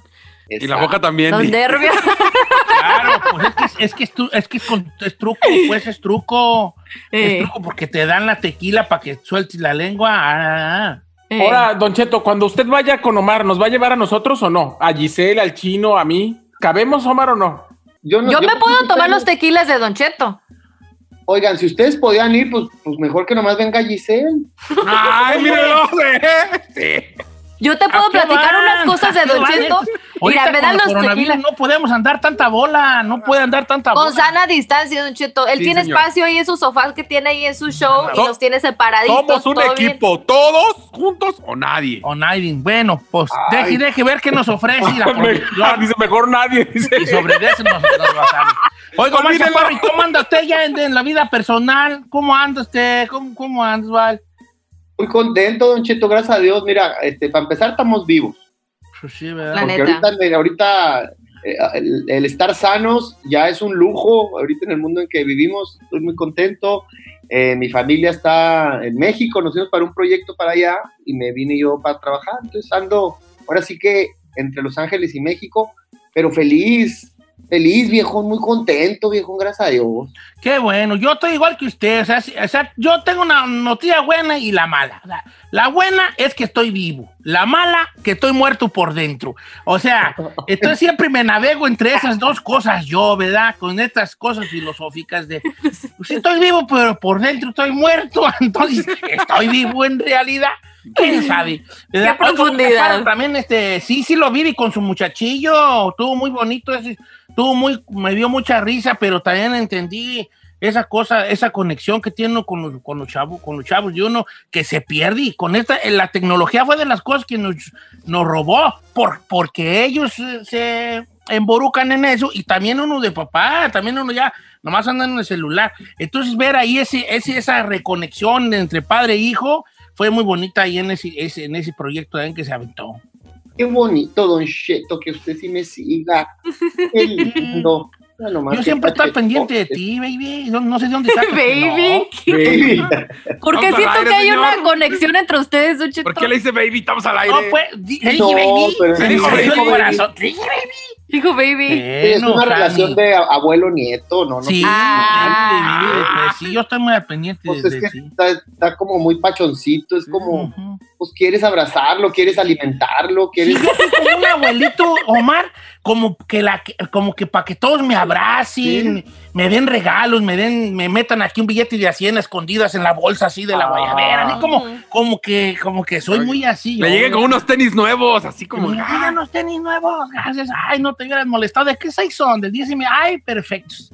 Y la boca también. Los (laughs) nervios. Claro, pues es que es, que es, tu- es que es con- es truco, pues es truco. Es truco porque te dan la tequila para que sueltes la lengua. Ah, eh. Ahora, Don Cheto, cuando usted vaya con Omar, ¿nos va a llevar a nosotros o no? ¿A Giselle, al chino, a mí? ¿Cabemos, Omar, o no? Yo no. Yo me no- puedo tomar los tequilas de Don Cheto. Oigan, si ustedes podían ir, pues, pues mejor que nomás venga Giselle. Ay, míralo. Sí. Yo te ¿A puedo platicar van? unas cosas (laughs) de ¿A qué Don Cheto. Mira, me dan los tequilas. No podemos andar tanta bola, no puede andar tanta bola. Con sana distancia, Don Cheto. Él Sí, tiene señor. espacio ahí en su sofá que tiene ahí en su show y los tiene separaditos. Somos un bien. equipo, todos juntos o nadie. O nadie. Bueno, pues deje, deje ver qué nos ofrece la (laughs) dice mejor nadie. Dice. y sobre eso nos, nos basamos. Oiga, Omar Olvídenlo. Chaparro, ¿y cómo anda usted ya en, en la vida personal? ¿Cómo anda usted? ¿Cómo, cómo anda, Val? Muy contento, Don Cheto, gracias a Dios. Mira, este, para empezar, estamos vivos. Pues sí, ¿verdad? Porque ahorita, ahorita eh, el, el estar sanos ya es un lujo. Ahorita en el mundo en que vivimos, estoy muy contento. Eh, mi familia está en México, nos fuimos para un proyecto para allá y me vine yo para trabajar. Entonces ando, ahora sí que entre Los Ángeles y México, pero feliz, feliz, viejo, muy contento, viejo, gracias a Dios. Qué bueno, yo estoy igual que usted. O sea, si- o sea, yo tengo una noticia buena y la mala. O sea, la buena es que estoy vivo. La mala, que estoy muerto por dentro. O sea, (laughs) entonces siempre me navego entre esas dos cosas yo, ¿verdad? Con estas cosas filosóficas de, pues sí estoy vivo, pero por dentro estoy muerto. (laughs) Entonces, ¿estoy vivo en realidad? ¿Quién sabe? (laughs) Qué profundidad. También, este, sí, sí lo vi y con su muchachillo. Estuvo muy bonito ese, tuvo muy, me dio mucha risa, pero también entendí esa cosa, esa conexión que tiene uno con los, con los chavos, con los chavos de uno que se pierde y con esta, la tecnología fue de las cosas que nos, nos robó por, porque ellos se emborucan en eso y también uno de papá, también uno ya nomás anda en el celular. Entonces ver ahí ese, ese, esa reconexión entre padre e hijo fue muy bonita ahí en ese, ese- en ese proyecto también que se aventó. Qué bonito, Don Cheto, que usted sí me siga. Qué (laughs) lindo. Yo siempre está estoy pendiente de ti, baby. No, no sé de dónde sacas. (laughs) Baby. Baby. Porque siento aire, que hay señor. una conexión entre ustedes, Don Cheto. ¿Por qué le dice baby? Estamos al aire. No, pues, dije No, baby. pero sí, dijo baby, corazón. Dije baby. Dijo baby. es una relación de abuelo-nieto, ¿no? no Sí, Ah. sí, pues, sí, yo estoy muy al pendiente Pues de, es que está, está como muy pachoncito, es como, Ujú. pues quieres abrazarlo, quieres alimentarlo, Sí, quieres... yo soy como un abuelito, Omar, como que la que- como que para que todos me abracen, me den regalos, me den, me metan aquí un billete de a 100 escondidas en la bolsa así de la Ah. guayabera, así como, como que, como que soy muy así. Le llegué con unos tenis nuevos, así como. Ay, ya unos tenis nuevos, gracias. Ay, no te hubieras molestado. ¿De qué seis son? Del 10 y medio. Ay, perfectos.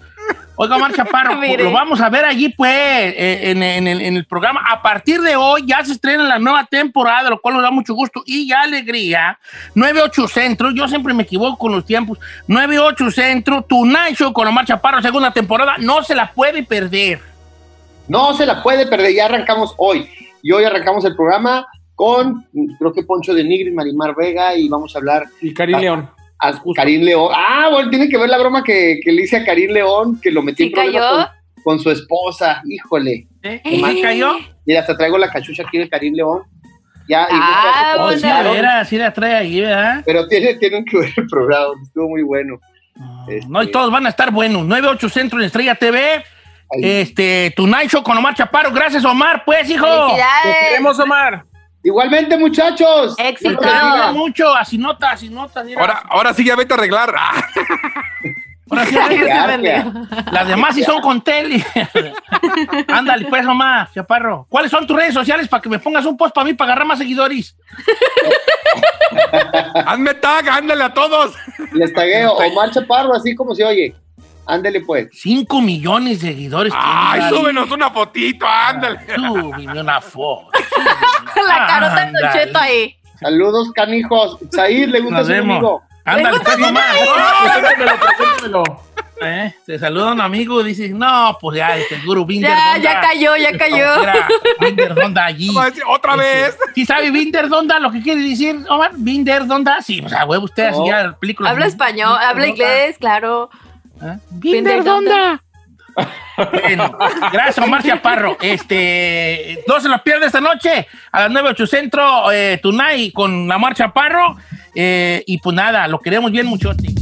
Oiga, Omar Chaparro, (laughs) Mire. lo vamos a ver allí, pues, eh, en, en el, en el programa. A partir de hoy ya se estrena la nueva temporada, lo cual nos da mucho gusto y alegría. 98 Centro, yo siempre me equivoco con los tiempos. 98 Centro, Tonight Show con Omar Chaparro, segunda temporada. No se la puede perder. No se la puede perder, ya arrancamos hoy. Y hoy arrancamos el programa con, creo que Poncho de Nigris, Marimar Vega, y vamos a hablar Y Karim León. A Karim León. Ah, bueno, tiene que ver la broma que, que le hice a Karim León, que lo metí en ¿Sí problemas cayó? con, con su esposa. Híjole. ¿Eh? ¿Omar cayó? Mira, hasta traigo la cachucha aquí de Karim León. Ya, y Ah, sí, bueno. veras, sí la trae ahí, ¿verdad? Pero tiene, tienen que ver el (laughs) programa, estuvo muy bueno. Este- No, y todos van a estar buenos. 98 Centro en Estrella TV. Ahí. Este, Tonight Show con Omar Chaparro. Gracias, Omar, pues, hijo. Te queremos, Omar. Igualmente, muchachos. Éxito. Mucho, así nota, así nota. Ahora, ahora sí ya vete a arreglar. Ah, Ahora sí, Ya, las demás sí son con tele. (laughs) Ándale, pues, Omar, Chaparro. ¿Cuáles son tus redes sociales para que me pongas un post para mí para agarrar más seguidores? (laughs) hazme tag, ándale a todos. Les tagueo Omar Chaparro, así como se oye. Ándele, pues. 5 millones de seguidores. Ay, súbenos una fotito, ándale. Súbeme una foto. (laughs) La carota de Don Ándale. Cheto ahí. Saludos, canijos. Said, le gusta Nos su vemos. amigo. Ándale, pues, (laughs) preséntamelo. ¿Eh? Te saluda un amigo y dices, no, pues ya, este, el guru Binder. Ya, ya cayó, ya cayó. Era Binder Donda allí. Otra vez. ¿Sí sabe Binder Donda lo que quiere decir, Omar? Binder Donda. Sí, o sea, huevo, usted así ya películas. Habla español, habla inglés, claro. ¿Eh? Binder Donda. Bueno, gracias, Omar Chaparro. Este, no se lo pierde esta noche a las 9, 8 Centro, eh, Tonight con Omar Chaparro. Eh, y pues nada, lo queremos bien muchote.